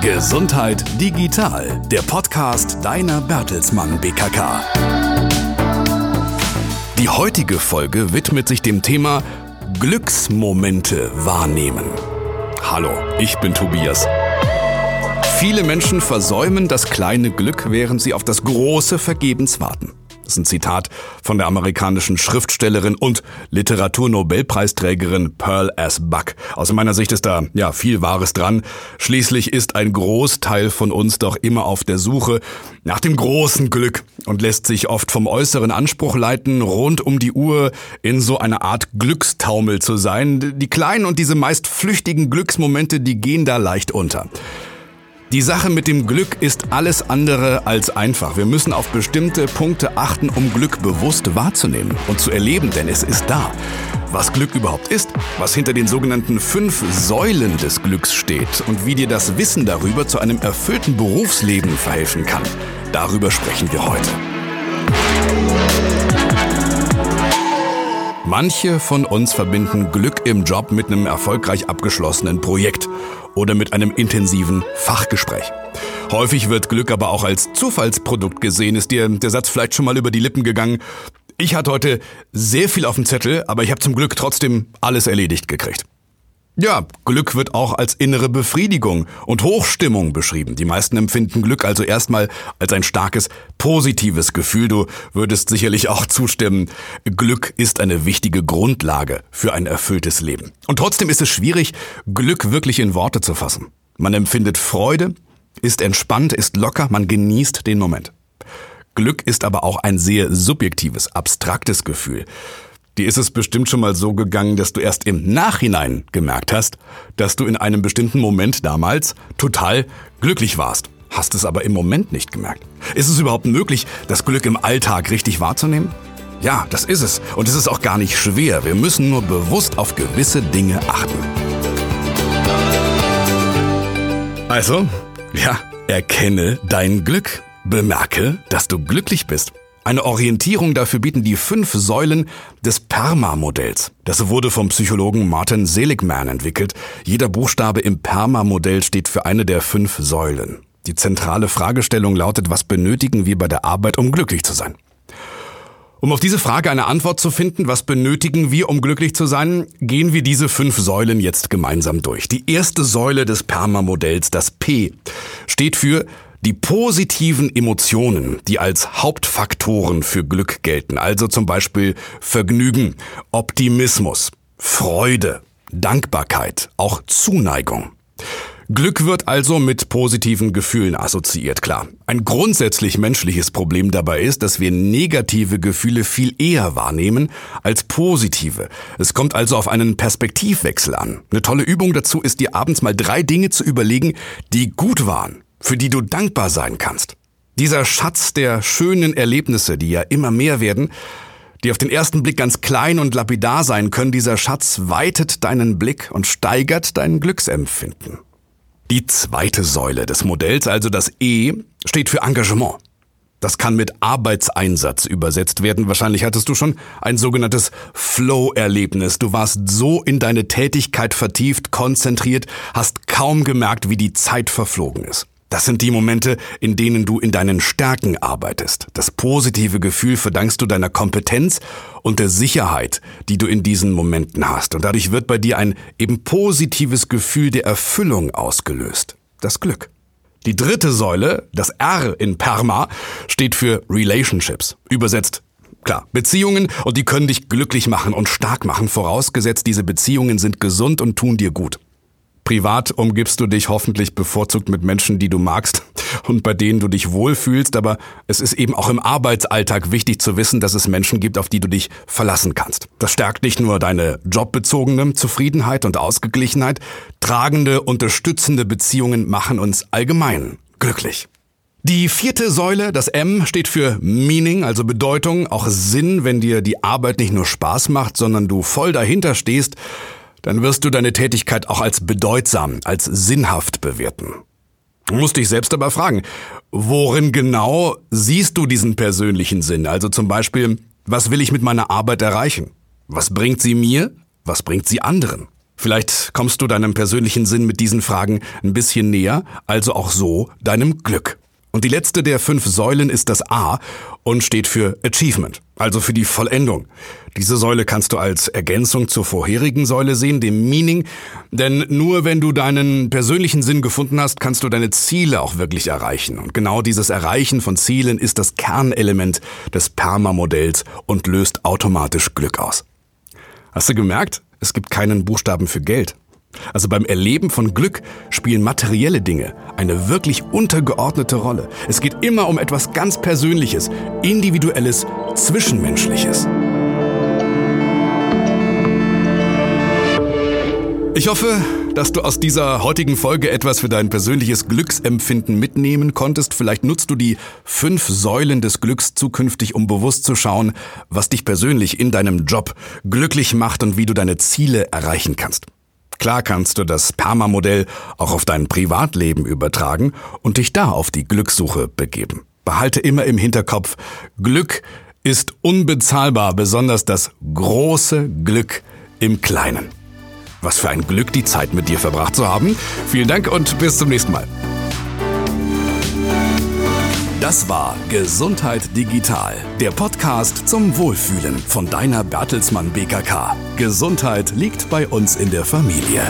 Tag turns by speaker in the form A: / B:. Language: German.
A: Gesundheit digital, der Podcast deiner Bertelsmann BKK. Die heutige Folge widmet sich dem Thema Glücksmomente wahrnehmen. Hallo, ich bin Tobias. Viele Menschen versäumen das kleine Glück, während sie auf das große vergebens warten. Das ist ein Zitat von der amerikanischen Schriftstellerin und Literaturnobelpreisträgerin Pearl S. Buck. Aus meiner Sicht ist da ja viel Wahres dran. Schließlich ist ein Großteil von uns doch immer auf der Suche nach dem großen Glück und lässt sich oft vom äußeren Anspruch leiten, rund um die Uhr in so einer Art Glückstaumel zu sein. Die kleinen und diese meist flüchtigen Glücksmomente, die gehen da leicht unter. Die Sache mit dem Glück ist alles andere als einfach. Wir müssen auf bestimmte Punkte achten, um Glück bewusst wahrzunehmen und zu erleben, denn es ist da. Was Glück überhaupt ist, was hinter den sogenannten fünf Säulen des Glücks steht und wie dir das Wissen darüber zu einem erfüllten Berufsleben verhelfen kann, darüber sprechen wir heute. Manche von uns verbinden Glück im Job mit einem erfolgreich abgeschlossenen Projekt oder mit einem intensiven Fachgespräch. Häufig wird Glück aber auch als Zufallsprodukt gesehen. Ist dir der Satz vielleicht schon mal über die Lippen gegangen? Ich hatte heute sehr viel auf dem Zettel, aber ich habe zum Glück trotzdem alles erledigt gekriegt. Ja, Glück wird auch als innere Befriedigung und Hochstimmung beschrieben. Die meisten empfinden Glück also erstmal als ein starkes, positives Gefühl. Du würdest sicherlich auch zustimmen. Glück ist eine wichtige Grundlage für ein erfülltes Leben. Und trotzdem ist es schwierig, Glück wirklich in Worte zu fassen. Man empfindet Freude, ist entspannt, ist locker, man genießt den Moment. Glück ist aber auch ein sehr subjektives, abstraktes Gefühl. Dir ist es bestimmt schon mal so gegangen, dass du erst im Nachhinein gemerkt hast, dass du in einem bestimmten Moment damals total glücklich warst. Hast es aber im Moment nicht gemerkt. Ist es überhaupt möglich, das Glück im Alltag richtig wahrzunehmen? Ja, das ist es. Und es ist auch gar nicht schwer. Wir müssen nur bewusst auf gewisse Dinge achten. Also, ja, erkenne dein Glück. Bemerke, dass du glücklich bist. Eine Orientierung dafür bieten die fünf Säulen des PERMA-Modells. Das wurde vom Psychologen Martin Seligman entwickelt. Jeder Buchstabe im PERMA-Modell steht für eine der fünf Säulen. Die zentrale Fragestellung lautet, was benötigen wir bei der Arbeit, um glücklich zu sein? Um auf diese Frage eine Antwort zu finden, was benötigen wir, um glücklich zu sein, gehen wir diese fünf Säulen jetzt gemeinsam durch. Die erste Säule des PERMA-Modells, das P, steht für die positiven Emotionen, die als Hauptfaktoren für Glück gelten, also zum Beispiel Vergnügen, Optimismus, Freude, Dankbarkeit, auch Zuneigung. Glück wird also mit positiven Gefühlen assoziiert, klar. Ein grundsätzlich menschliches Problem dabei ist, dass wir negative Gefühle viel eher wahrnehmen als positive. Es kommt also auf einen Perspektivwechsel an. Eine tolle Übung dazu ist dir abends mal drei Dinge zu überlegen, die gut waren für die du dankbar sein kannst. Dieser Schatz der schönen Erlebnisse, die ja immer mehr werden, die auf den ersten Blick ganz klein und lapidar sein können, dieser Schatz weitet deinen Blick und steigert dein Glücksempfinden. Die zweite Säule des Modells, also das E, steht für Engagement. Das kann mit Arbeitseinsatz übersetzt werden. Wahrscheinlich hattest du schon ein sogenanntes Flow-Erlebnis. Du warst so in deine Tätigkeit vertieft, konzentriert, hast kaum gemerkt, wie die Zeit verflogen ist. Das sind die Momente, in denen du in deinen Stärken arbeitest. Das positive Gefühl verdankst du deiner Kompetenz und der Sicherheit, die du in diesen Momenten hast. Und dadurch wird bei dir ein eben positives Gefühl der Erfüllung ausgelöst. Das Glück. Die dritte Säule, das R in Perma, steht für Relationships. Übersetzt Klar, Beziehungen und die können dich glücklich machen und stark machen, vorausgesetzt diese Beziehungen sind gesund und tun dir gut. Privat umgibst du dich hoffentlich bevorzugt mit Menschen, die du magst und bei denen du dich wohlfühlst, aber es ist eben auch im Arbeitsalltag wichtig zu wissen, dass es Menschen gibt, auf die du dich verlassen kannst. Das stärkt nicht nur deine jobbezogene Zufriedenheit und Ausgeglichenheit, tragende, unterstützende Beziehungen machen uns allgemein glücklich. Die vierte Säule, das M, steht für Meaning, also Bedeutung, auch Sinn, wenn dir die Arbeit nicht nur Spaß macht, sondern du voll dahinter stehst, dann wirst du deine Tätigkeit auch als bedeutsam, als sinnhaft bewerten. Du musst dich selbst aber fragen, worin genau siehst du diesen persönlichen Sinn? Also zum Beispiel, was will ich mit meiner Arbeit erreichen? Was bringt sie mir? Was bringt sie anderen? Vielleicht kommst du deinem persönlichen Sinn mit diesen Fragen ein bisschen näher, also auch so deinem Glück. Und die letzte der fünf Säulen ist das A und steht für Achievement, also für die Vollendung. Diese Säule kannst du als Ergänzung zur vorherigen Säule sehen, dem Meaning, denn nur wenn du deinen persönlichen Sinn gefunden hast, kannst du deine Ziele auch wirklich erreichen. Und genau dieses Erreichen von Zielen ist das Kernelement des Perma-Modells und löst automatisch Glück aus. Hast du gemerkt? Es gibt keinen Buchstaben für Geld. Also beim Erleben von Glück spielen materielle Dinge eine wirklich untergeordnete Rolle. Es geht immer um etwas ganz Persönliches, Individuelles, Zwischenmenschliches. Ich hoffe, dass du aus dieser heutigen Folge etwas für dein persönliches Glücksempfinden mitnehmen konntest. Vielleicht nutzt du die fünf Säulen des Glücks zukünftig, um bewusst zu schauen, was dich persönlich in deinem Job glücklich macht und wie du deine Ziele erreichen kannst. Klar kannst du das Perma-Modell auch auf dein Privatleben übertragen und dich da auf die Glückssuche begeben. Behalte immer im Hinterkopf, Glück ist unbezahlbar, besonders das große Glück im Kleinen. Was für ein Glück, die Zeit mit dir verbracht zu haben. Vielen Dank und bis zum nächsten Mal. Das war Gesundheit Digital, der Podcast zum Wohlfühlen von deiner Bertelsmann BKK. Gesundheit liegt bei uns in der Familie.